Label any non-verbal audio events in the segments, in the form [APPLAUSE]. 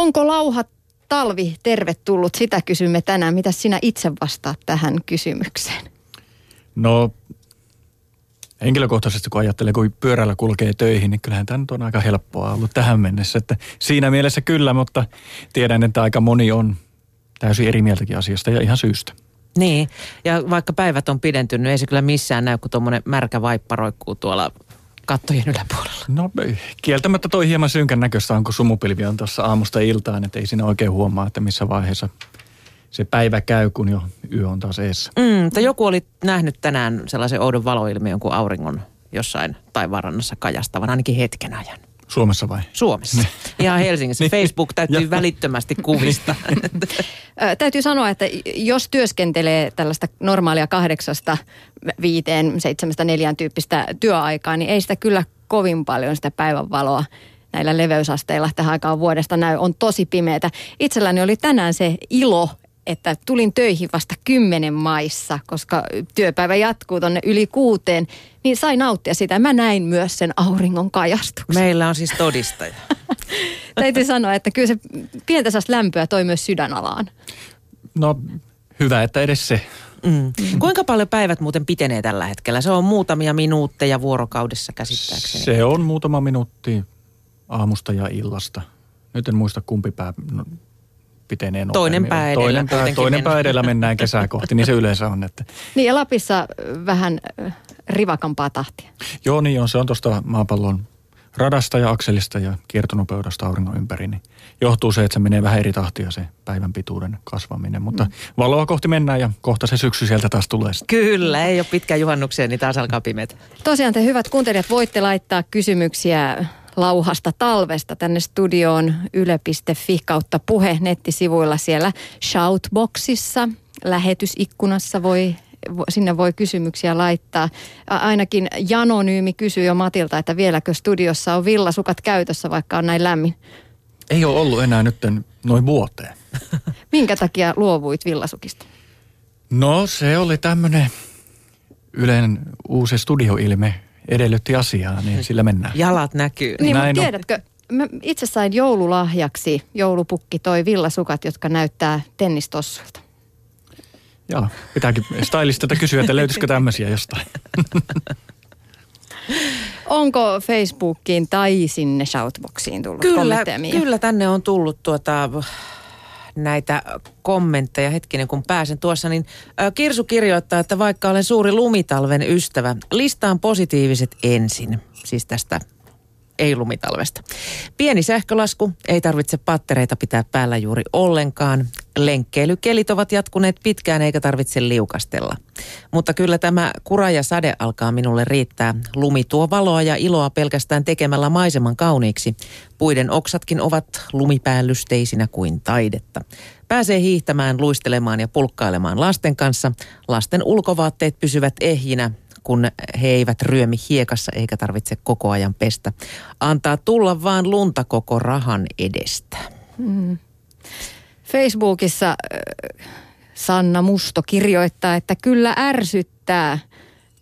Onko lauha talvi tervetullut? Sitä kysymme tänään. Mitä sinä itse vastaat tähän kysymykseen? No henkilökohtaisesti kun ajattelee, kun pyörällä kulkee töihin, niin kyllähän tämä nyt on aika helppoa ollut tähän mennessä. Että siinä mielessä kyllä, mutta tiedän, että aika moni on täysin eri mieltäkin asiasta ja ihan syystä. Niin, ja vaikka päivät on pidentynyt, ei se kyllä missään näy, kun tuommoinen märkä vaippa roikkuu tuolla kattojen yläpuolella. No kieltämättä toi hieman synkän näköistä on, kun sumupilvi on tuossa aamusta iltaan, että ei siinä oikein huomaa, että missä vaiheessa se päivä käy, kun jo yö on taas eessä. Mm, mutta joku oli nähnyt tänään sellaisen oudon valoilmiön kuin auringon jossain taivaanrannassa kajastavan ainakin hetken ajan. Suomessa vai? Suomessa. Niin. [LAUGHS] Ihan Helsingissä. Niin. Facebook täytyy välittömästi kuvista. [LAUGHS] täytyy sanoa, että jos työskentelee tällaista normaalia kahdeksasta viiteen, seitsemästä neljän tyyppistä työaikaa, niin ei sitä kyllä kovin paljon sitä päivänvaloa näillä leveysasteilla tähän aikaan vuodesta näy. On tosi pimeätä. Itselläni oli tänään se ilo, että tulin töihin vasta kymmenen maissa, koska työpäivä jatkuu tuonne yli kuuteen, niin sai nauttia sitä. Mä näin myös sen auringon kajastuksen. Meillä on siis todistaja. [LAUGHS] Täytyy sanoa, että kyllä se pientä lämpöä toi myös sydänalaan. No hyvä, että edes se. Mm. Mm. Kuinka paljon päivät muuten pitenee tällä hetkellä? Se on muutamia minuutteja vuorokaudessa käsittääkseni. Se on muutama minuutti aamusta ja illasta. Nyt en muista kumpi pää no, pitenee nopeammin. Toinen pää edellä. Toinen pää, toinen pää edellä mennään kesää kohti, niin se yleensä on. Että. Niin ja Lapissa vähän rivakampaa tahtia. Joo niin on, se on tuosta maapallon radasta ja akselista ja kiertonopeudesta auringon ympäri, niin johtuu se, että se menee vähän eri tahtia se päivän pituuden kasvaminen. Mutta mm. valoa kohti mennään ja kohta se syksy sieltä taas tulee. Kyllä, ei ole pitkä juhannukseen, niin taas alkaa pimeät. Tosiaan te hyvät kuuntelijat voitte laittaa kysymyksiä lauhasta talvesta tänne studioon yle.fi kautta puhe nettisivuilla siellä shoutboxissa. Lähetysikkunassa voi sinne voi kysymyksiä laittaa. Ainakin Janonyymi kysyy jo Matilta, että vieläkö studiossa on villasukat käytössä, vaikka on näin lämmin. Ei ole ollut enää nyt noin vuoteen. [LAUGHS] Minkä takia luovuit villasukista? No se oli tämmöinen yleinen uusi studioilme edellytti asiaa, niin sillä mennään. Jalat näkyy. Niin, Näin mutta tiedätkö, mä itse sain joululahjaksi, joulupukki toi villasukat, jotka näyttää tennistossulta. Joo, pitääkin stylistilta kysyä, että löytyisikö tämmöisiä jostain. [LAUGHS] Onko Facebookiin tai sinne Shoutboxiin tullut kyllä, Kyllä tänne on tullut tuota, näitä kommentteja. Hetkinen kun pääsen tuossa, niin Kirsu kirjoittaa, että vaikka olen suuri lumitalven ystävä, listaan positiiviset ensin, siis tästä ei-lumitalvesta. Pieni sähkölasku, ei tarvitse pattereita pitää päällä juuri ollenkaan. Lenkkeilykelit ovat jatkuneet pitkään eikä tarvitse liukastella. Mutta kyllä tämä kura ja sade alkaa minulle riittää. Lumi tuo valoa ja iloa pelkästään tekemällä maiseman kauniiksi. Puiden oksatkin ovat lumipäällysteisinä kuin taidetta. Pääsee hiihtämään, luistelemaan ja pulkkailemaan lasten kanssa. Lasten ulkovaatteet pysyvät ehjinä kun he eivät ryömi hiekassa eikä tarvitse koko ajan pestä. Antaa tulla vaan lunta koko rahan edestä. Hmm. Facebookissa äh, Sanna Musto kirjoittaa, että kyllä ärsyttää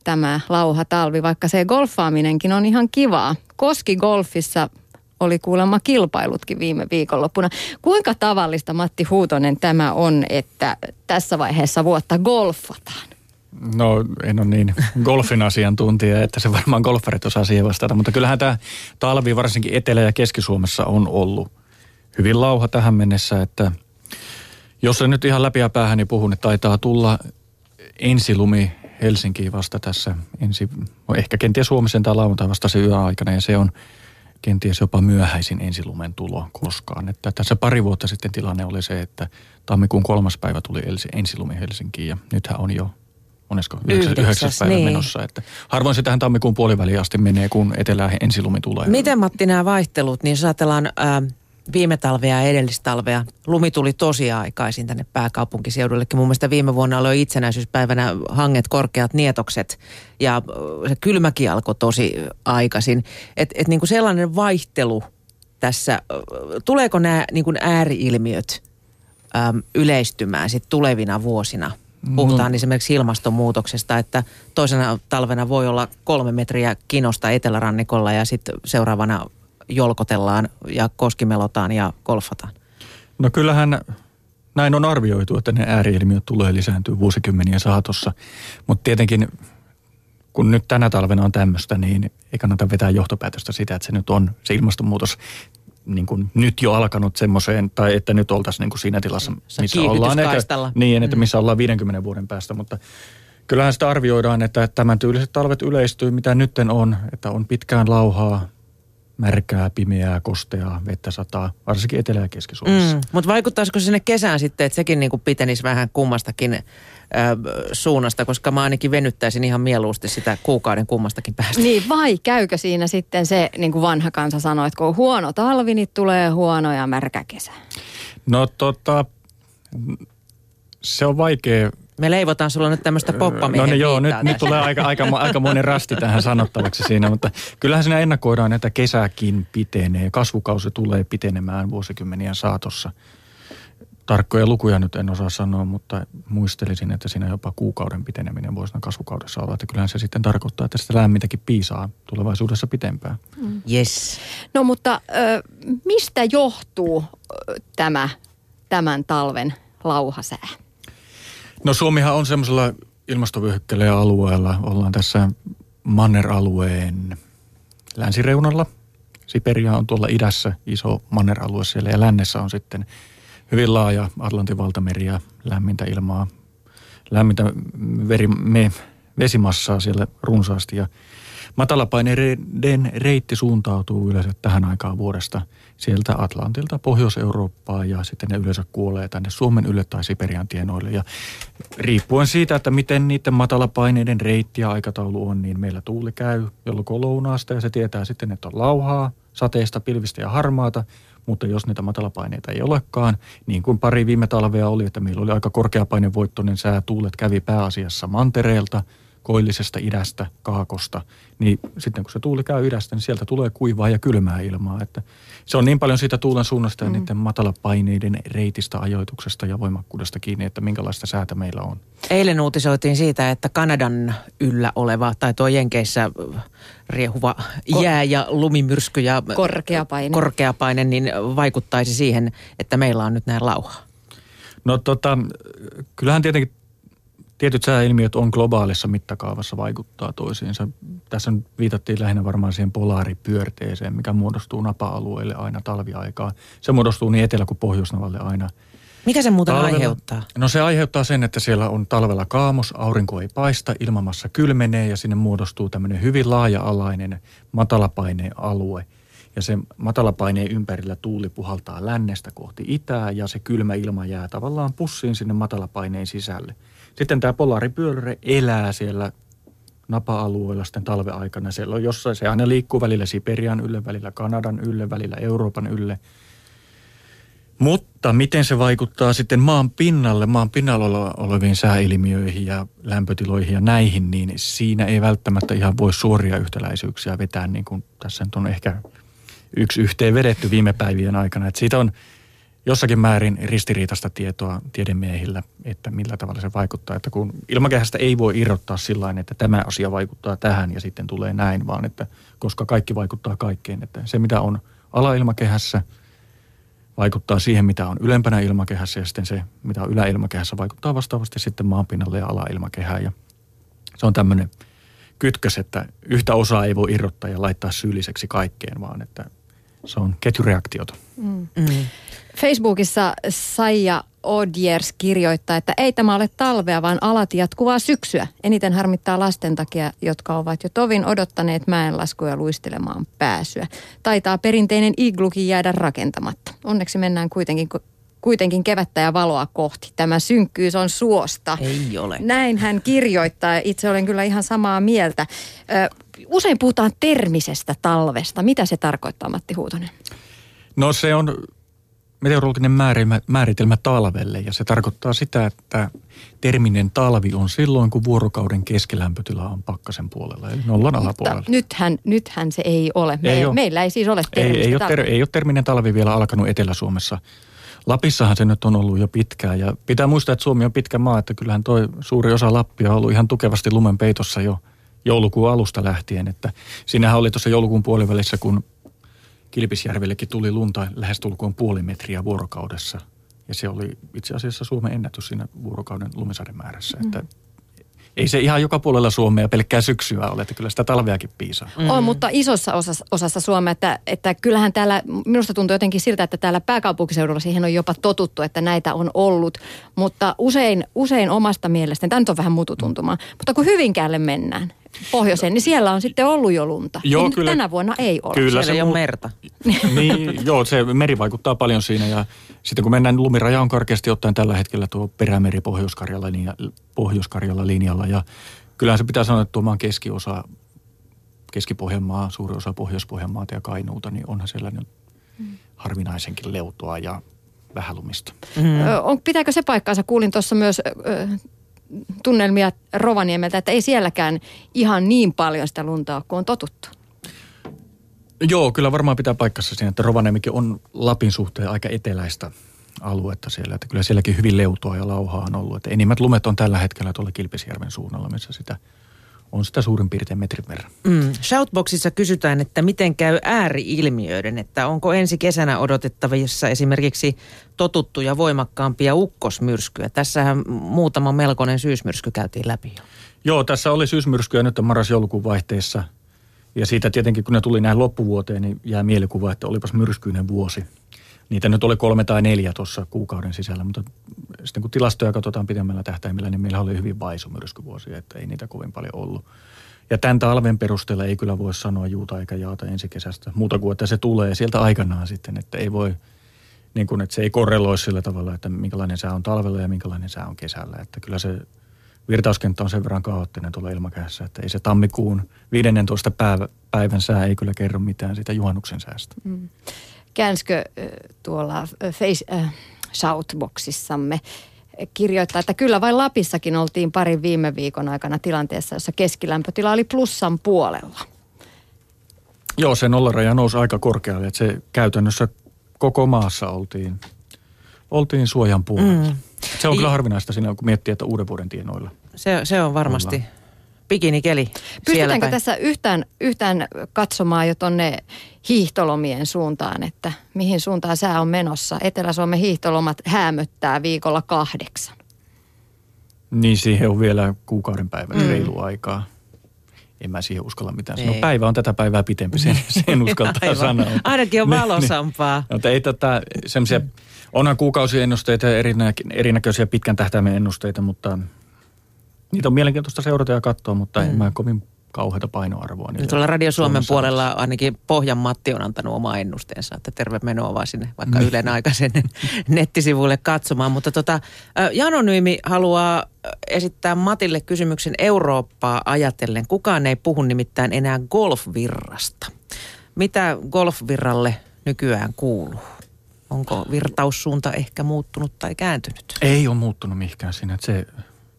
tämä lauha talvi, vaikka se golfaaminenkin on ihan kivaa. Koski golfissa oli kuulemma kilpailutkin viime viikonloppuna. Kuinka tavallista, Matti Huutonen, tämä on, että tässä vaiheessa vuotta golfataan? No en ole niin golfin asiantuntija, että se varmaan golfarit osaa siihen vastata, mutta kyllähän tämä talvi varsinkin Etelä- ja Keski-Suomessa on ollut hyvin lauha tähän mennessä, että jos en nyt ihan läpi ja päähän niin puhun, että taitaa tulla ensilumi Helsinkiin vasta tässä ensi, ehkä kenties Suomisen tai lauantai vasta se yöaikana ja se on kenties jopa myöhäisin ensilumen tulo koskaan. Että tässä pari vuotta sitten tilanne oli se, että tammikuun kolmas päivä tuli ensilumi Helsinkiin ja nythän on jo monesko, yhdeksäs päivä niin. menossa. Että harvoin se tähän tammikuun puoliväliin asti menee, kun etelään ensilumi tulee. Miten Matti nämä vaihtelut, niin jos ajatellaan ää, viime talvea ja edellistalvea, lumi tuli tosi aikaisin tänne pääkaupunkiseudullekin. Mun mielestä viime vuonna oli itsenäisyyspäivänä hanget, korkeat nietokset ja se kylmäkin alkoi tosi aikaisin. Että et niin kuin sellainen vaihtelu tässä, tuleeko nämä niin kuin ääriilmiöt äm, yleistymään sit tulevina vuosina – Puhutaan no. esimerkiksi ilmastonmuutoksesta, että toisena talvena voi olla kolme metriä kinosta etelärannikolla ja sitten seuraavana jolkotellaan ja koskimelotaan ja golfataan. No kyllähän näin on arvioitu, että ne ääriilmiöt tulee lisääntyä vuosikymmenien saatossa. Mutta tietenkin kun nyt tänä talvena on tämmöistä, niin ei kannata vetää johtopäätöstä sitä, että se nyt on se ilmastonmuutos niin kuin nyt jo alkanut semmoiseen, tai että nyt oltaisiin niin kuin siinä tilassa, missä ollaan. Eikä, niin, että mm. missä ollaan 50 vuoden päästä, mutta kyllähän sitä arvioidaan, että tämän tyyliset talvet yleistyy, mitä nytten on, että on pitkään lauhaa, märkää, pimeää, kosteaa, vettä sataa, varsinkin Etelä- ja Keski-Suomessa. Mm, mutta vaikuttaisiko sinne kesään sitten, että sekin niin kuin pitenisi vähän kummastakin suunnasta, koska mä ainakin venyttäisin ihan mieluusti sitä kuukauden kummastakin päästä. Niin, vai käykö siinä sitten se, niin kuin vanha kansa sanoi, että kun on huono talvi, niin tulee huono ja märkä kesä? No tota, se on vaikea me leivotaan sulla nyt tämmöistä poppamiehen No niin joo, nyt, nyt tulee aika, aika, aika monen rasti tähän sanottavaksi siinä, mutta kyllähän siinä ennakoidaan, että kesäkin pitenee. Kasvukausi tulee pitenemään vuosikymmenien saatossa. Tarkkoja lukuja nyt en osaa sanoa, mutta muistelisin, että siinä jopa kuukauden piteneminen voisi kasvukaudessa olla. Että kyllähän se sitten tarkoittaa, että sitä lämmintäkin piisaa tulevaisuudessa pitempään. Mm. Yes. No mutta ö, mistä johtuu tämä tämän talven lauhasää? No Suomihan on semmoisella ilmastovyöhykkeellä ja alueella. Ollaan tässä manneralueen länsireunalla. Siperia on tuolla idässä iso manneralue siellä ja lännessä on sitten hyvin laaja Atlantin valtameri ja lämmintä ilmaa, lämmintä veri, me, vesimassaa siellä runsaasti ja Matalapaineiden reitti suuntautuu yleensä tähän aikaan vuodesta sieltä Atlantilta Pohjois-Eurooppaan ja sitten ne yleensä kuolee tänne Suomen ylle tai Siperian tienoille. Ja riippuen siitä, että miten niiden matalapaineiden reitti ja aikataulu on, niin meillä tuuli käy jolloin lounaasta ja se tietää sitten, että on lauhaa, sateista, pilvistä ja harmaata. Mutta jos niitä matalapaineita ei olekaan, niin kuin pari viime talvea oli, että meillä oli aika korkeapainevoittoinen sää, tuulet kävi pääasiassa mantereelta – koillisesta idästä, kaakosta, niin sitten kun se tuuli käy idästä, niin sieltä tulee kuivaa ja kylmää ilmaa. Että se on niin paljon siitä tuulen suunnasta ja mm. niiden matalapaineiden reitistä, ajoituksesta ja voimakkuudesta kiinni, että minkälaista säätä meillä on. Eilen uutisoitiin siitä, että Kanadan yllä oleva tai tuo Jenkeissä riehuva jää ja lumimyrsky ja korkeapaine. korkeapaine niin vaikuttaisi siihen, että meillä on nyt näin lauhaa. No tota, kyllähän tietenkin tietyt sääilmiöt on globaalissa mittakaavassa vaikuttaa toisiinsa. Tässä viitattiin lähinnä varmaan siihen polaaripyörteeseen, mikä muodostuu napa-alueelle aina talviaikaa. Se muodostuu niin etelä- kuin pohjoisnavalle aina. Mikä se muuten talvella, aiheuttaa? No se aiheuttaa sen, että siellä on talvella kaamos, aurinko ei paista, ilmamassa kylmenee ja sinne muodostuu tämmöinen hyvin laaja-alainen matalapaineen alue. Ja se matalapaineen ympärillä tuuli puhaltaa lännestä kohti itää ja se kylmä ilma jää tavallaan pussiin sinne matalapaineen sisälle. Sitten tämä polaaripyörre elää siellä napa-alueella sitten talveaikana. Siellä on jossain, se aina liikkuu välillä Siperian ylle, välillä Kanadan ylle, välillä Euroopan ylle. Mutta miten se vaikuttaa sitten maan pinnalle, maan pinnalla oleviin sääilmiöihin ja lämpötiloihin ja näihin, niin siinä ei välttämättä ihan voi suoria yhtäläisyyksiä vetää, niin kuin tässä nyt on ehkä yksi yhteen vedetty viime päivien aikana. Että siitä on jossakin määrin ristiriitaista tietoa tiedemiehillä, että millä tavalla se vaikuttaa. Että kun ilmakehästä ei voi irrottaa sillä että tämä asia vaikuttaa tähän ja sitten tulee näin, vaan että koska kaikki vaikuttaa kaikkeen. Että se mitä on alailmakehässä vaikuttaa siihen, mitä on ylempänä ilmakehässä ja sitten se, mitä on yläilmakehässä, vaikuttaa vastaavasti sitten maanpinnalle ja alailmakehään. Ja se on tämmöinen kytkös, että yhtä osaa ei voi irrottaa ja laittaa syylliseksi kaikkeen, vaan että se on ketjureaktiota. Mm. Mm. Facebookissa Saija Odjers kirjoittaa, että ei tämä ole talvea, vaan alati jatkuvaa syksyä. Eniten harmittaa lasten takia, jotka ovat jo tovin odottaneet mäenlaskuja luistelemaan pääsyä. Taitaa perinteinen iglukin jäädä rakentamatta. Onneksi mennään kuitenkin kuitenkin kevättä ja valoa kohti. Tämä synkkyys on suosta. Ei ole. Näin hän kirjoittaa. Itse olen kyllä ihan samaa mieltä. Ö, usein puhutaan termisestä talvesta. Mitä se tarkoittaa, Matti Huutonen? No se on meteorologinen määritelmä, määritelmä talvelle ja se tarkoittaa sitä, että terminen talvi on silloin, kun vuorokauden keskilämpötila on pakkasen puolella, eli nollan Mutta alapuolella. Nythän, nythän se ei ole. Me, ei ole. Meillä ei siis ole ei, ei, ole ter, ei ole terminen talvi vielä alkanut Etelä-Suomessa. Lapissahan se nyt on ollut jo pitkään ja pitää muistaa, että Suomi on pitkä maa, että kyllähän toi suuri osa Lappia on ollut ihan tukevasti lumen peitossa jo joulukuun alusta lähtien. Että siinähän oli tuossa joulukuun puolivälissä, kun Kilpisjärvellekin tuli lunta lähestulkoon puoli metriä vuorokaudessa. Ja se oli itse asiassa Suomen ennätys siinä vuorokauden lumisaden määrässä. Mm. Että ei se ihan joka puolella Suomea pelkkää syksyä ole, että kyllä sitä talveakin piisaa. Mm. On, mutta isossa osassa, osassa Suomea, että, että kyllähän täällä, minusta tuntuu jotenkin siltä, että täällä pääkaupunkiseudulla siihen on jopa totuttu, että näitä on ollut. Mutta usein, usein omasta mielestäni, tämä nyt on vähän mututuntumaa, mutta kun Hyvinkäälle mennään, pohjoiseen, niin siellä on sitten ollut jo lunta. Joo, niin kyllä. tänä vuonna ei ole. Kyllä siellä se ei ole mu- merta. [LAUGHS] niin, joo, se meri vaikuttaa paljon siinä ja sitten kun mennään, lumiraja on karkeasti ottaen tällä hetkellä tuo perämeri Pohjois-Karjala, linja, Pohjois-Karjala linjalla ja kyllähän se pitää sanoa, että tuo maan keskiosa, Keski-Pohjanmaa, suuri osa Pohjois-Pohjanmaata ja Kainuuta, niin onhan siellä nyt harvinaisenkin leutoa ja vähän lumista. Mm. On, pitääkö se paikkaansa? Kuulin tuossa myös ö, tunnelmia Rovaniemeltä, että ei sielläkään ihan niin paljon sitä lunta ole, kuin on totuttu. Joo, kyllä varmaan pitää paikkansa siinä, että Rovaniemikin on Lapin suhteen aika eteläistä aluetta siellä. Että kyllä sielläkin hyvin leutoa ja lauhaa on ollut. Että enimmät lumet on tällä hetkellä tuolla Kilpisjärven suunnalla, missä sitä on sitä suurin piirtein metrin verran. Mm. Shoutboxissa kysytään, että miten käy ääriilmiöiden, että onko ensi kesänä odotettavissa esimerkiksi totuttuja voimakkaampia ukkosmyrskyjä. Tässähän muutama melkoinen syysmyrsky käytiin läpi jo. Joo, tässä oli syysmyrskyjä nyt marras-joulukuun vaihteessa. Ja siitä tietenkin, kun ne tuli näin loppuvuoteen, niin jää mielikuva, että olipas myrskyinen vuosi. Niitä nyt oli kolme tai neljä tuossa kuukauden sisällä, mutta sitten kun tilastoja katsotaan pidemmällä tähtäimellä, niin meillä oli hyvin vaisu myrskyvuosi, että ei niitä kovin paljon ollut. Ja tämän talven perusteella ei kyllä voi sanoa juuta eikä jaata ensi kesästä, muuta kuin että se tulee sieltä aikanaan sitten, että ei voi, niin kuin, että se ei korreloi sillä tavalla, että minkälainen sää on talvella ja minkälainen sää on kesällä. Että kyllä se virtauskenttä on sen verran kaoottinen tuolla ilmakehässä, että ei se tammikuun 15. Päivä, päivän sää ei kyllä kerro mitään siitä juhannuksen säästä. Mm. Käänskö ö, tuolla face, äh, shoutboxissamme kirjoittaa, että kyllä vain Lapissakin oltiin parin viime viikon aikana tilanteessa, jossa keskilämpötila oli plussan puolella. Joo, se nollaraja nousi aika korkealle, että se käytännössä koko maassa oltiin, oltiin suojan puolella. Mm. Se on kyllä harvinaista siinä, kun miettii, että uuden vuoden tienoilla. Se, se on varmasti Ollaan. Bikinikeli Pystytäänkö päin. tässä yhtään, yhtään katsomaan jo tonne hiihtolomien suuntaan, että mihin suuntaan sää on menossa? Etelä-Suomen hiihtolomat häämöttää viikolla kahdeksan. Niin siihen on vielä kuukauden päivän mm. reilu aikaa. En mä siihen uskalla mitään sanoa. Ei. Päivä on tätä päivää pitempi, sen, [LAUGHS] sen uskaltaa Aivan. sanoa. Ainakin on Niin, valosampaa. niin. Mutta ei tätä semmoisia, onhan kuukausiennusteita ja erinä, erinäköisiä pitkän tähtäimen ennusteita, mutta niitä on mielenkiintoista seurata ja katsoa, mutta mm. en mä kovin kauheata painoarvoa. Nyt tuolla Radio Suomen Suomen puolella ainakin Pohjan Matti on antanut oma ennusteensa, että terve menoa vaan sinne vaikka Niin. Ylen aikaisen [LAUGHS] nettisivuille katsomaan. Mutta tota, ö, Janonyymi haluaa esittää Matille kysymyksen Eurooppaa ajatellen. Kukaan ei puhu nimittäin enää golfvirrasta. Mitä golfvirralle nykyään kuuluu? Onko virtaussuunta ehkä muuttunut tai kääntynyt? Ei ole muuttunut mihinkään siinä, että se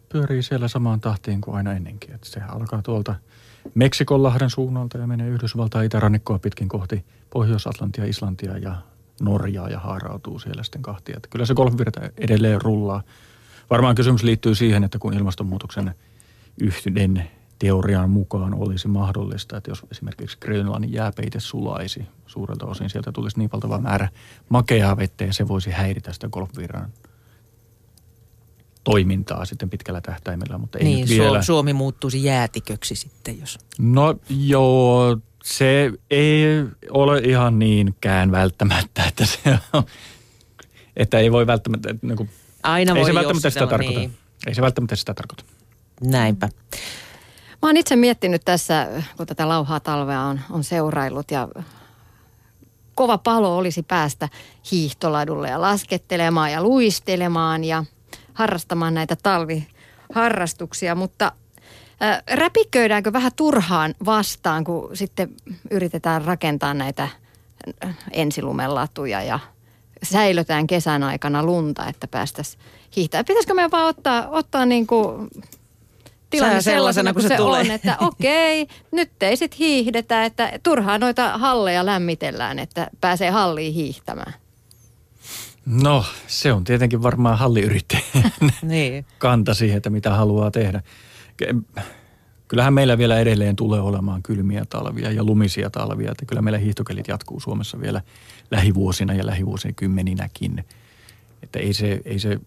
pyörii siellä samaan tahtiin kuin aina ennenkin. Että se alkaa tuolta Meksikonlahden suunnalta ja menee Yhdysvaltain itärannikkoa pitkin kohti Pohjois-Atlantia, Islantia ja Norjaa ja haarautuu siellä sitten kahtia. Että kyllä se golfvirta edelleen rullaa. Varmaan kysymys liittyy siihen, että kun ilmastonmuutoksen yhden teorian mukaan olisi mahdollista, että jos esimerkiksi Grönlannin jääpeite sulaisi suurelta osin, sieltä tulisi niin valtava määrä makeaa vettä ja se voisi häiritä sitä golfvirran toimintaa sitten pitkällä tähtäimellä, mutta ei niin, nyt vielä. Su- Suomi muuttuisi jäätiköksi sitten, jos... No joo, se ei ole ihan niinkään välttämättä, että se on, että ei voi välttämättä, että niin kuin, Aina ei voi se välttämättä sitä tarkoita. Niin. Ei se välttämättä sitä tarkoita. Näinpä. Mä oon itse miettinyt tässä, kun tätä lauhaa talvea on, on seuraillut ja kova palo olisi päästä hiihtoladulle ja laskettelemaan ja luistelemaan ja harrastamaan näitä talviharrastuksia, mutta äh, räpiköidäänkö vähän turhaan vastaan, kun sitten yritetään rakentaa näitä ensilumelatuja ja säilötään kesän aikana lunta, että päästäisiin hiihtämään. Pitäisikö meidän vaan ottaa, ottaa niin kuin tilanne sellaisena, kun se se tulee. on, että okei, nyt ei sit hiihdetä, että turhaan noita halleja lämmitellään, että pääsee halliin hiihtämään. No, se on tietenkin varmaan halliyrittäjän Niin. kanta siihen, että mitä haluaa tehdä. Kyllähän meillä vielä edelleen tulee olemaan kylmiä talvia ja lumisia talvia. Että kyllä meillä hiihtokelit jatkuu Suomessa vielä lähivuosina ja lähivuosikymmeninäkin. Että ei se, ei se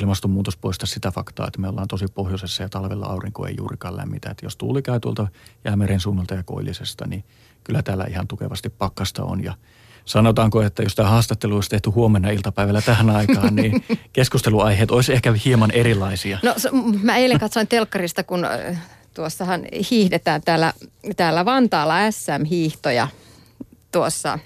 ilmastonmuutos poista sitä faktaa, että me ollaan tosi pohjoisessa ja talvella aurinko ei juurikaan lämmitä. Että jos tuuli käy tuolta jäämeren suunnalta ja koillisesta, niin kyllä täällä ihan tukevasti pakkasta on. Ja sanotaanko, että jos tämä haastattelu olisi tehty huomenna iltapäivällä tähän aikaan, niin [LAUGHS] keskusteluaiheet olisi ehkä hieman erilaisia. No mä eilen katsoin telkkarista, kun tuossahan hiihdetään täällä, täällä Vantaalla SM-hiihtoja tuossa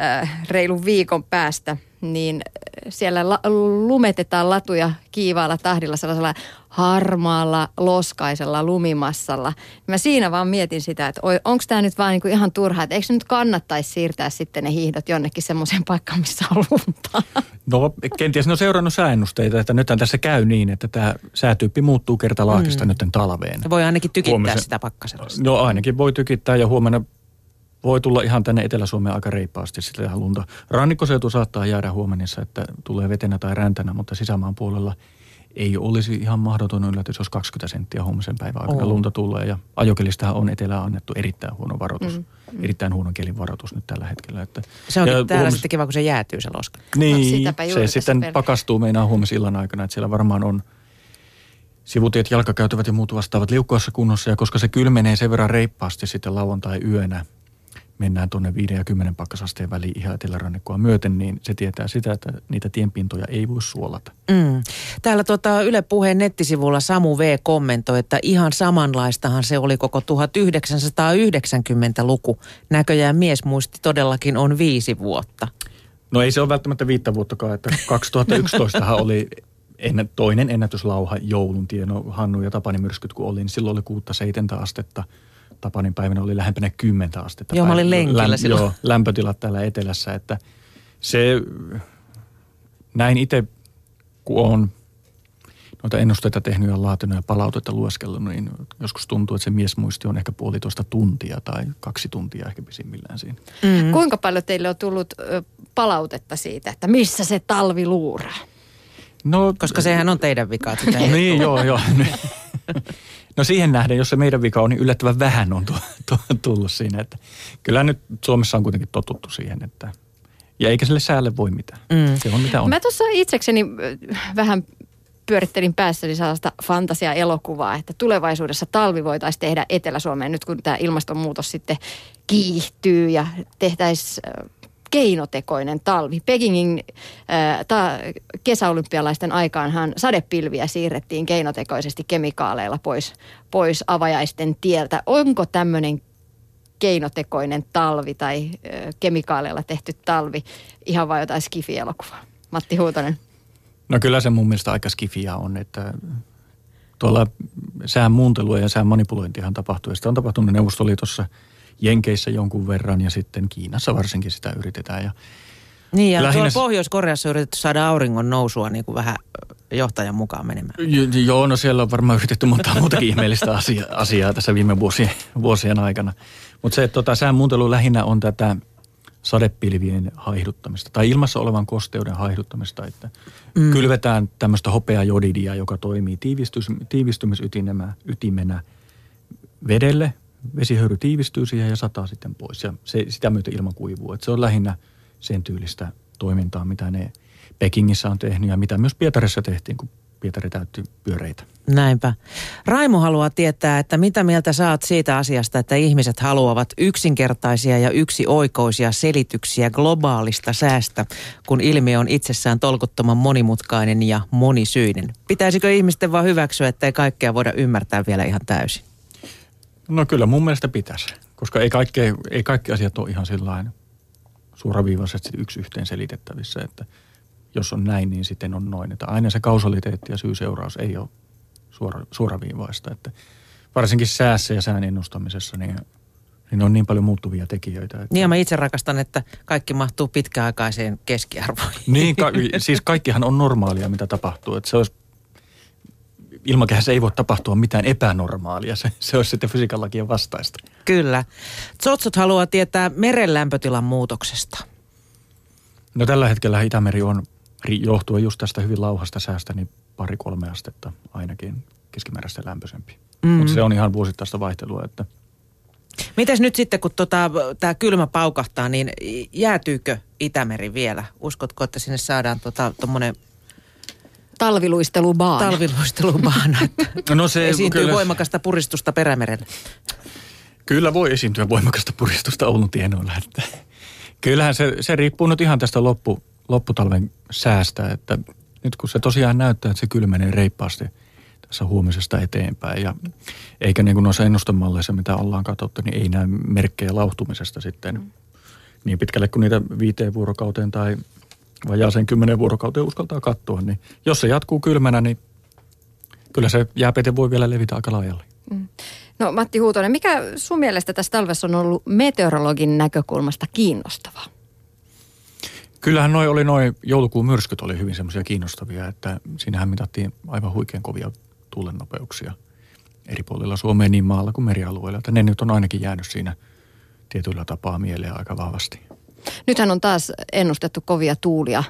äh, reilun viikon päästä – niin siellä la- lumetetaan latuja kiivaalla tahdilla sellaisella harmaalla, loskaisella lumimassalla. Mä siinä vaan mietin sitä, että onko tämä nyt vaan niinku ihan turhaa, että eikö se nyt kannattaisi siirtää sitten ne hiihdot jonnekin semmoiseen paikkaan, missä on lunta? [LAUGHS] No kenties ne on seurannut sääennusteita, että nythän tässä käy niin, että tämä säätyyppi muuttuu kertalaakista mm. nyt talveen. Voi ainakin tykittää Huomisen, sitä pakkasella. No ainakin voi tykittää ja huomenna voi tulla ihan tänne Etelä-Suomeen aika reippaasti sitä lunta. Rannikkoseutu saattaa jäädä huomenissa, että tulee vetenä tai räntänä, mutta sisämaan puolella ei olisi ihan mahdoton yllätys, jos 20 senttiä huomisen päivän aikana oh. lunta tulee. Ja ajokelistähän on etelään annettu erittäin huono varoitus, mm, mm. erittäin huono kelin varoitus nyt tällä hetkellä. Että, se on täällä huomis... sitten kiva, kun se jäätyy se loska. Niin, no, se sitten perä. pakastuu meinaa huomisillan aikana, että siellä varmaan on sivutiet, jalkakäytävät ja muut vastaavat liukkoassa kunnossa. Ja koska se kylmenee sen verran reippaasti sitten lauantai-yönä, mennään tuonne 5 ja 10 pakkasasteen väliin ihan etelärannikkoa myöten, niin se tietää sitä, että niitä tienpintoja ei voi suolata. Mm. Täällä tuota Yle Puheen nettisivulla Samu V kommentoi, että ihan samanlaistahan se oli koko 1990-luku. Näköjään mies muisti todellakin on viisi vuotta. No ei se ole välttämättä viittä vuottakaan, että [LAUGHS] 2011 oli ennen, toinen ennätyslauha joulun tieno Hannu ja Tapani myrskyt kun oli, niin silloin oli kuutta seitentä astetta – Tapanin päivänä oli lähempänä 10 astetta. Joo, mä olin lenkillä lämp- silloin. Joo, lämpötilat täällä etelässä, että se näin itse, kun on noita ennusteita tehnyt ja laatinut ja palautetta lueskellut, niin joskus tuntuu, että se miesmuisti on ehkä puolitoista tuntia tai kaksi tuntia ehkä pisimmillään siinä. Mm-hmm. Kuinka paljon teille on tullut palautetta siitä, että missä se talvi luuraa? No, Koska sehän on teidän vika. [LAUGHS] niin, joo, joo. [LAUGHS] [LAUGHS] No siihen nähden, jos se meidän vika on, niin yllättävän vähän on [LAUGHS] tullut siinä. Että kyllä nyt Suomessa on kuitenkin totuttu siihen, että ja eikä sille säälle voi mitään. Mm. Se on mitä on. Mä tuossa itsekseni vähän pyörittelin päässäni sellaista fantasia-elokuvaa, että tulevaisuudessa talvi voitaisiin tehdä Etelä-Suomeen nyt kun tämä ilmastonmuutos sitten kiihtyy ja tehtäisiin keinotekoinen talvi. Pekingin äh, ta, kesäolympialaisten aikaanhan sadepilviä siirrettiin keinotekoisesti kemikaaleilla pois, pois avajaisten tieltä. Onko tämmöinen keinotekoinen talvi tai äh, kemikaaleilla tehty talvi ihan vain jotain skifi-elokuvaa? Matti Huutonen. No kyllä se mun mielestä aika skifia on, että tuolla sään muuntelua ja sään manipulointihan tapahtuu. Ja sitä on tapahtunut Neuvostoliitossa – Jenkeissä jonkun verran ja sitten Kiinassa varsinkin sitä yritetään. Ja niin ja lähinnä... Pohjois-Koreassa yritetty saada auringon nousua niin kuin vähän johtajan mukaan menemään. Jo, joo, no siellä on varmaan yritetty monta muutakin ihmeellistä [LAUGHS] asia, asiaa tässä viime vuosien, vuosien aikana. Mutta se, että tota, sään muuntelu lähinnä on tätä sadepilvien haihduttamista tai ilmassa olevan kosteuden haihduttamista, että mm. kylvetään tämmöistä hopeajodidia, joka toimii tiivistys, tiivistymisytimenä vedelle vesihöyry tiivistyy siihen ja sataa sitten pois ja se, sitä myötä ilma kuivuu. Et se on lähinnä sen tyylistä toimintaa, mitä ne Pekingissä on tehnyt ja mitä myös Pietarissa tehtiin, kun Pietari täytti pyöreitä. Näinpä. Raimo haluaa tietää, että mitä mieltä saat siitä asiasta, että ihmiset haluavat yksinkertaisia ja yksioikoisia selityksiä globaalista säästä, kun ilmiö on itsessään tolkuttoman monimutkainen ja monisyinen. Pitäisikö ihmisten vaan hyväksyä, että ei kaikkea voida ymmärtää vielä ihan täysin? No kyllä mun mielestä pitäisi, koska ei kaikki, ei kaikki asiat ole ihan sellainen suoraviivaisesti yksi yhteen selitettävissä, että jos on näin, niin sitten on noin. Että aina se kausaliteetti ja syy-seuraus ei ole suora, suoraviivaista. Että varsinkin säässä ja sään ennustamisessa, niin, niin on niin paljon muuttuvia tekijöitä. Että... Niin ja mä itse rakastan, että kaikki mahtuu pitkäaikaiseen keskiarvoon. Niin, ka- siis kaikkihan on normaalia, mitä tapahtuu. Että se olisi ilmakehässä ei voi tapahtua mitään epänormaalia. Se, se olisi sitten fysiikan lakien vastaista. Kyllä. Tsotsot haluaa tietää meren lämpötilan muutoksesta. No tällä hetkellä Itämeri on, johtuen just tästä hyvin lauhasta säästä, niin pari-kolme astetta ainakin keskimääräistä lämpöisempi. Mm. Mutta se on ihan vuosittaista vaihtelua, että Mites nyt sitten, kun tota, tämä kylmä paukahtaa, niin jäätyykö Itämeri vielä? Uskotko, että sinne saadaan tuommoinen tota, Talviluistelubaana. Talviluistelubaana, [LAUGHS] no se, esiintyy kyllä, voimakasta puristusta perämerellä. Kyllä voi esiintyä voimakasta puristusta Oulun tienoilla. Että kyllähän se, se riippuu nyt ihan tästä loppu, lopputalven säästä, että nyt kun se tosiaan näyttää, että se kylmenee reippaasti tässä huomisesta eteenpäin ja eikä niin kuin noissa ennustemalleissa, mitä ollaan katsottu, niin ei näy merkkejä lauhtumisesta sitten mm. niin pitkälle kuin niitä viiteen vuorokauteen tai vajaaseen kymmenen vuorokauteen uskaltaa katsoa, niin jos se jatkuu kylmänä, niin kyllä se jääpete voi vielä levitä aika laajalle. Mm. No Matti Huutonen, mikä sun mielestä tässä talvessa on ollut meteorologin näkökulmasta kiinnostavaa? Kyllähän noi oli noin joulukuun myrskyt oli hyvin semmoisia kiinnostavia, että siinähän mitattiin aivan huikean kovia tuulennopeuksia eri puolilla Suomea niin maalla kuin merialueilla. Että ne nyt on ainakin jäänyt siinä tietyllä tapaa mieleen aika vahvasti. Nythän on taas ennustettu kovia tuulia,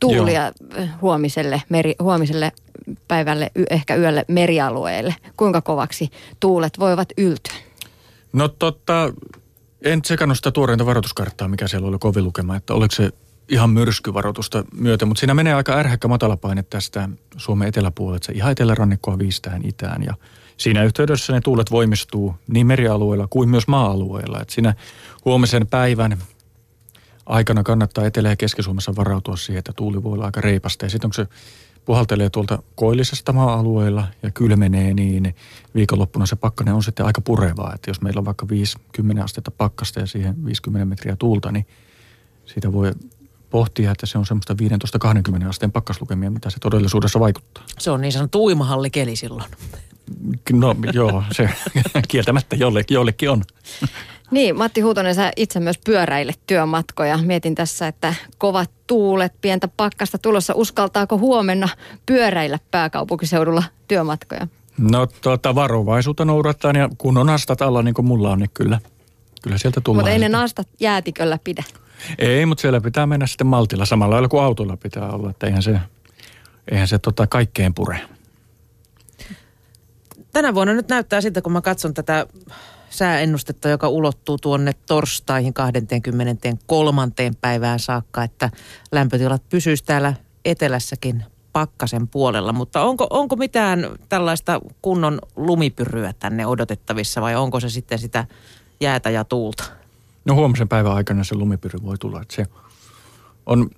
tuulia Joo. huomiselle, meri, huomiselle päivälle, ehkä yölle merialueelle. Kuinka kovaksi tuulet voivat yltyä? No totta, en tsekannut sitä tuoreinta varoituskarttaa, mikä siellä oli kovin lukema, että oliko se ihan myrskyvaroitusta myötä, mutta siinä menee aika ärhäkkä matalapaine tästä Suomen eteläpuolelta, se ihan etelärannikkoa viistään itään ja siinä yhteydessä ne tuulet voimistuu niin merialueilla kuin myös maa-alueilla. että siinä huomisen päivän aikana kannattaa Etelä- ja Keski-Suomessa varautua siihen, että tuuli voi olla aika reipasta. Ja sitten onko se puhaltelee tuolta koillisesta maa-alueella ja kylmenee, niin viikonloppuna se pakkanen on sitten aika purevaa. Että jos meillä on vaikka 50 astetta pakkasta ja siihen 50 metriä tuulta, niin siitä voi pohtia, että se on semmoista 15-20 asteen pakkaslukemia, mitä se todellisuudessa vaikuttaa. Se on niin sanottu uimahallikeli silloin. No joo, se [LAUGHS] kieltämättä jollekin, jollekin on. Niin, Matti Huutonen, sä itse myös pyöräilet työmatkoja. Mietin tässä, että kovat tuulet, pientä pakkasta tulossa. Uskaltaako huomenna pyöräillä pääkaupunkiseudulla työmatkoja? No tuota, varovaisuutta noudattaa ja kun on astat alla niin kuin mulla on, niin kyllä, kyllä sieltä tullaan. Mutta ei ne nastat jäätiköllä pidä. Ei, mutta siellä pitää mennä sitten maltilla samalla lailla kuin autolla pitää olla, että eihän se, eihän se tota kaikkeen pure. Tänä vuonna nyt näyttää siltä, kun mä katson tätä sääennustetta, joka ulottuu tuonne torstaihin 23. päivään saakka, että lämpötilat pysyisi täällä etelässäkin pakkasen puolella. Mutta onko, onko mitään tällaista kunnon lumipyryä tänne odotettavissa vai onko se sitten sitä jäätä ja tuulta? No huomisen päivän aikana se lumipyry voi tulla. Että se on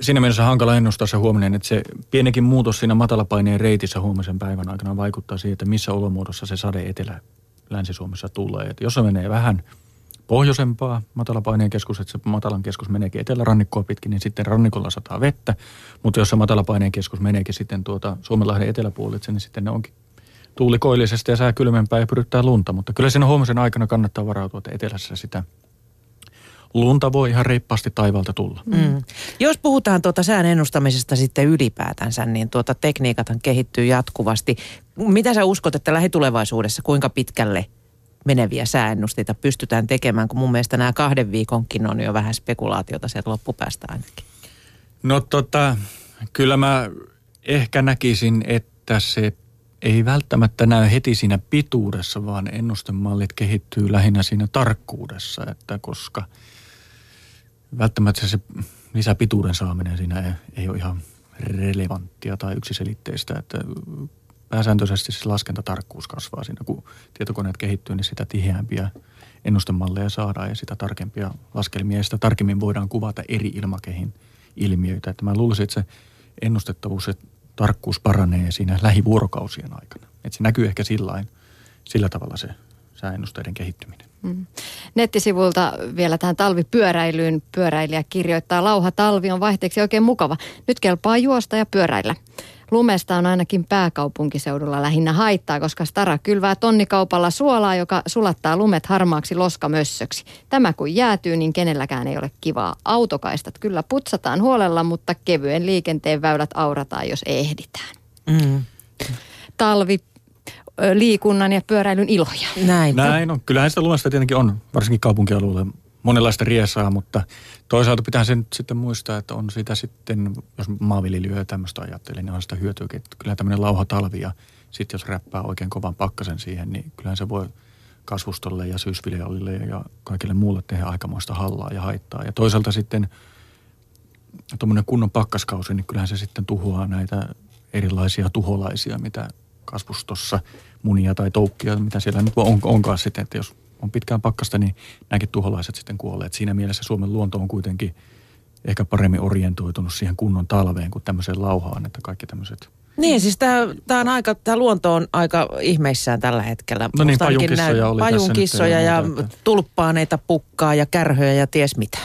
siinä mielessä hankala ennustaa se huominen, että se pienekin muutos siinä matalapaineen reitissä huomisen päivän aikana vaikuttaa siihen, että missä olomuodossa se sade etelä Länsi-Suomessa tulee. Että jos se menee vähän pohjoisempaa matalapaineen keskus, että se matalan keskus meneekin etelärannikkoa pitkin, niin sitten rannikolla sataa vettä. Mutta jos se matalapaineen keskus meneekin sitten tuota Suomenlahden eteläpuolelle, niin sitten ne onkin tuulikoillisesti ja sää kylmempää ja pyryttää lunta. Mutta kyllä siinä huomisen aikana kannattaa varautua, että etelässä sitä lunta voi ihan reippaasti taivaalta tulla. Mm. Jos puhutaan tuota sään ennustamisesta sitten ylipäätänsä, niin tuota tekniikathan kehittyy jatkuvasti. Mitä sä uskot, että lähitulevaisuudessa kuinka pitkälle meneviä sääennusteita pystytään tekemään, kun mun mielestä nämä kahden viikonkin on jo vähän spekulaatiota sieltä loppupäästä ainakin. No tota, kyllä mä ehkä näkisin, että se ei välttämättä näy heti siinä pituudessa, vaan ennustemallit kehittyy lähinnä siinä tarkkuudessa, että koska – välttämättä se lisäpituuden saaminen siinä ei, ei ole ihan relevanttia tai yksiselitteistä, että pääsääntöisesti se laskentatarkkuus kasvaa siinä, kun tietokoneet kehittyy, niin sitä tiheämpiä ennustemalleja saadaan ja sitä tarkempia laskelmia ja sitä tarkemmin voidaan kuvata eri ilmakehin ilmiöitä. Että mä luulisin, että se ennustettavuus ja tarkkuus paranee siinä lähivuorokausien aikana. Että se näkyy ehkä sillain, sillä tavalla se sääennusteiden kehittyminen. Mm. Nettisivulta vielä tähän talvipyöräilyyn pyöräilijä kirjoittaa, lauha talvi on vaihteeksi oikein mukava. Nyt kelpaa juosta ja pyöräillä. Lumesta on ainakin pääkaupunkiseudulla lähinnä haittaa, koska Stara kylvää tonnikaupalla suolaa, joka sulattaa lumet harmaaksi loskamössöksi. Tämä kun jäätyy, niin kenelläkään ei ole kivaa. Autokaistat kyllä putsataan huolella, mutta kevyen liikenteen väylät aurataan, jos ehditään. Mm. Talvi liikunnan ja pyöräilyn iloja. Näin. Näin on. Kyllähän sitä lumesta tietenkin on, varsinkin kaupunkialueella monenlaista riesaa, mutta toisaalta pitää sen sitten muistaa, että on sitä sitten, jos maanviljelijöä ja tämmöistä ajattelee, niin on sitä hyötyä, että kyllä tämmöinen lauha talvi ja sitten jos räppää oikein kovan pakkasen siihen, niin kyllähän se voi kasvustolle ja syysviljalille ja kaikille muulle tehdä aikamoista hallaa ja haittaa. Ja toisaalta sitten tuommoinen kunnon pakkaskausi, niin kyllähän se sitten tuhoaa näitä erilaisia tuholaisia, mitä kasvustossa munia tai toukkia, mitä siellä nyt on, onkaan sitten, että jos on pitkään pakkasta, niin nämäkin tuholaiset sitten kuolleet. Siinä mielessä Suomen luonto on kuitenkin ehkä paremmin orientoitunut siihen kunnon talveen kuin tämmöiseen lauhaan, että kaikki tämmöiset niin, siis tämä on aika, tämä luonto on aika ihmeissään tällä hetkellä. No niin, pajunkissoja oli Pajunkissoja ja tulppaaneita pukkaa ja kärhöjä ja ties mitä.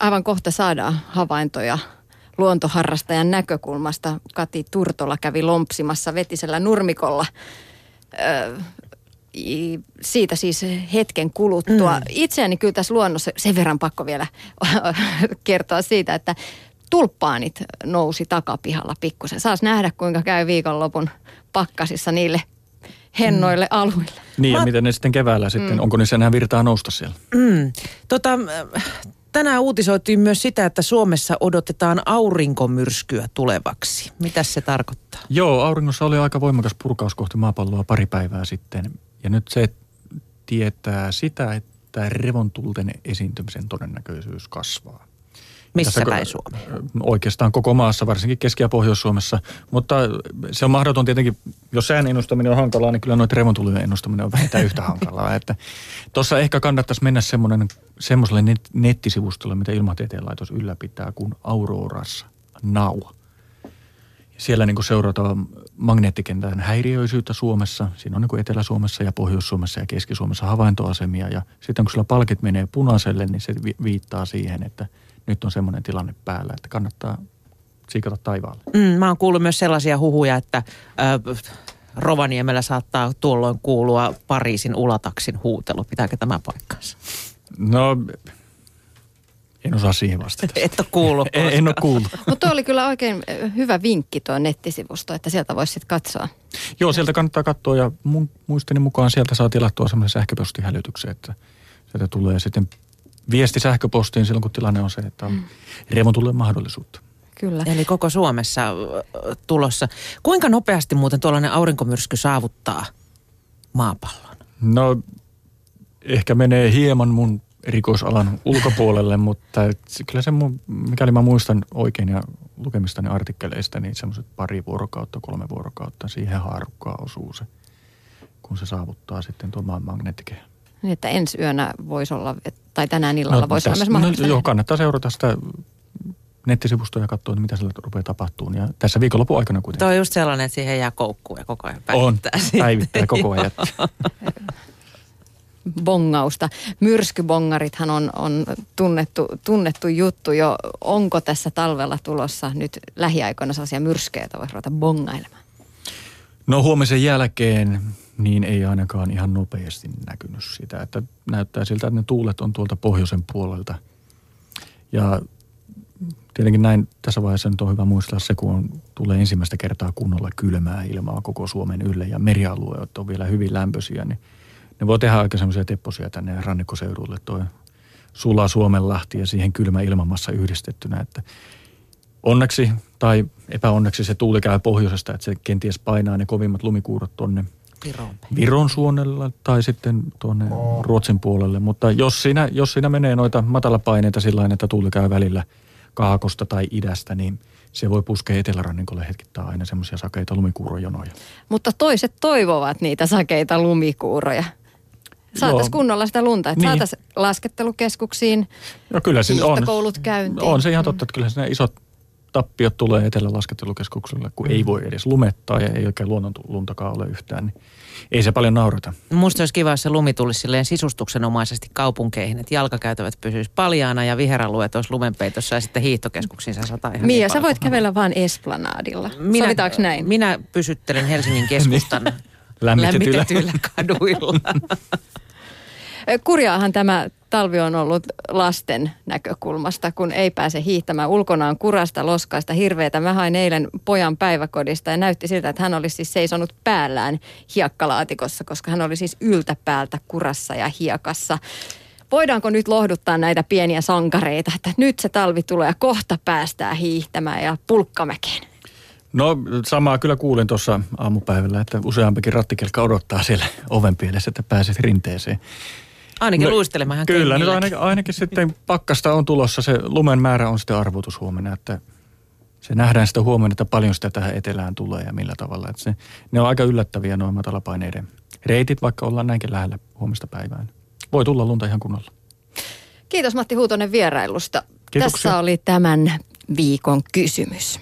Aivan kohta saadaan havaintoja luontoharrastajan näkökulmasta. Kati Turtola kävi lompsimassa vetisellä nurmikolla. Öö, siitä siis hetken kuluttua. Mm. Itseäni kyllä tässä luonnossa, sen verran pakko vielä [LAUGHS] kertoa siitä, että tulppaanit nousi takapihalla pikkusen. Saas nähdä, kuinka käy viikonlopun pakkasissa niille hennoille mm. alueille. Niin ja Mä... miten ne sitten keväällä sitten, mm. onko niissä enää virtaa nousta siellä? Mm. Tota, tänään uutisoitiin myös sitä, että Suomessa odotetaan aurinkomyrskyä tulevaksi. Mitä se tarkoittaa? Joo, auringossa oli aika voimakas purkaus kohti maapalloa pari päivää sitten. Ja nyt se tietää sitä, että revontulten esiintymisen todennäköisyys kasvaa. Missä Tässä, päin Suomi? Oikeastaan koko maassa, varsinkin Keski- ja Pohjois-Suomessa. Mutta se on mahdoton tietenkin, jos sään ennustaminen on hankalaa, niin kyllä noita revontulujen ennustaminen on vähintään yhtä hankalaa. Että tuossa ehkä kannattaisi mennä semmoiselle net, nettisivustolle, mitä Ilmatieteen laitos ylläpitää, kuin Aurorassa Now. Siellä niin seurataan magneettikentän häiriöisyyttä Suomessa. Siinä on niin Etelä-Suomessa ja Pohjois-Suomessa ja Keski-Suomessa havaintoasemia. Ja sitten kun sillä palkit menee punaiselle, niin se viittaa siihen, että – nyt on semmoinen tilanne päällä, että kannattaa siikata taivaalle. Mm, mä oon kuullut myös sellaisia huhuja, että äh, Rovaniemellä saattaa tuolloin kuulua Pariisin ulataksin huutelu. Pitääkö tämä paikkansa? No, en osaa siihen vastata. [LAUGHS] Et ole kuullut en, en ole kuullut. Mutta oli kyllä oikein hyvä vinkki tuo nettisivusto, että sieltä voisi sitten katsoa. Joo, sieltä kannattaa katsoa ja mun muistini mukaan sieltä saa tilattua semmoisen sähköpostihälytyksen, että sieltä tulee sitten viesti sähköpostiin silloin, kun tilanne on se, että on mm. remontulle mahdollisuutta. Kyllä. Eli koko Suomessa tulossa. Kuinka nopeasti muuten tuollainen aurinkomyrsky saavuttaa maapallon? No ehkä menee hieman mun erikoisalan ulkopuolelle, mutta kyllä se, mikäli mä muistan oikein ja lukemistani artikkeleista, niin semmoiset pari vuorokautta, kolme vuorokautta siihen haarukkaan osuu se, kun se saavuttaa sitten tuon maan magneettikehän. Niin, että ensi yönä voisi olla, tai tänään illalla no, voisi olla myös mahdollista. No, joo, kannattaa seurata sitä nettisivustoa ja katsoa, mitä siellä rupeaa tapahtumaan. Ja tässä viikonlopun aikana kuitenkin. Tuo on just sellainen, että siihen jää koukkuun ja koko ajan päivittää. On, päivittää koko ajan. [LAUGHS] bongausta. Myrskybongarithan on, on tunnettu, tunnettu juttu jo. Onko tässä talvella tulossa nyt lähiaikoina sellaisia myrskejä, joita voisi ruveta bongailemaan? No huomisen jälkeen niin ei ainakaan ihan nopeasti näkynyt sitä. Että näyttää siltä, että ne tuulet on tuolta pohjoisen puolelta. Ja tietenkin näin tässä vaiheessa nyt on hyvä muistaa se, kun on, tulee ensimmäistä kertaa kunnolla kylmää ilmaa koko Suomen ylle ja merialueet on vielä hyvin lämpöisiä, niin ne voi tehdä aika semmoisia tepposia tänne rannikkoseudulle toi Sula Suomenlahti ja siihen kylmä ilmamassa yhdistettynä, että onneksi tai epäonneksi se tuuli käy pohjoisesta, että se kenties painaa ne kovimmat lumikuurot tonne Viron, Viron suunnella tai sitten tuonne Ruotsin puolelle. Mutta jos siinä, jos siinä menee noita matalapaineita sillä että tuuli käy välillä kaakosta tai idästä, niin se voi puskea etelärannikolle hetkittäin aina semmoisia sakeita lumikuurojonoja. Mutta toiset toivovat niitä sakeita lumikuuroja. Saataisiin kunnolla sitä lunta, että niin. saataisiin laskettelukeskuksiin, no kyllä siinä on. koulut käyntiin. On se ihan totta, että kyllä siinä isot tappiot tulee Etelä-laskettelukeskukselle, kun ei voi edes lumettaa ja ei oikein luonnonluntakaan ole yhtään, niin ei se paljon naurata. Musta olisi kiva, jos se lumi tulisi silleen sisustuksenomaisesti kaupunkeihin, että jalkakäytävät pysyisi paljaana ja viheralueet olisi lumenpeitossa ja sitten hiihtokeskuksiin se sata ihan Mia, niin sä voit kävellä vaan Esplanadilla. Minä, Sovitaanko näin? Minä pysyttelen Helsingin [LAUGHS] keskustan niin. lämmitetyillä kaduilla. [LAUGHS] Kurjaahan tämä talvi on ollut lasten näkökulmasta, kun ei pääse hiihtämään ulkonaan kurasta, loskaista, hirveätä. Mä hain eilen pojan päiväkodista ja näytti siltä, että hän olisi siis seisonut päällään hiekkalaatikossa, koska hän oli siis yltäpäältä kurassa ja hiekassa. Voidaanko nyt lohduttaa näitä pieniä sankareita, että nyt se talvi tulee ja kohta päästään hiihtämään ja pulkkamäkeen? No samaa kyllä kuulin tuossa aamupäivällä, että useampikin rattikelkka odottaa siellä oven pielessä, että pääset rinteeseen. Ainakin no, luistelemaan Kyllä, nyt ainakin, ainakin sitten pakkasta on tulossa. Se lumen määrä on sitten arvotus huomenna, että se nähdään sitä huomenna, että paljon sitä tähän etelään tulee ja millä tavalla. Että se, ne on aika yllättäviä noin matalapaineiden reitit, vaikka ollaan näinkin lähellä huomista päivään. Voi tulla lunta ihan kunnolla. Kiitos Matti Huutonen vierailusta. Kiitoksia. Tässä oli tämän viikon kysymys.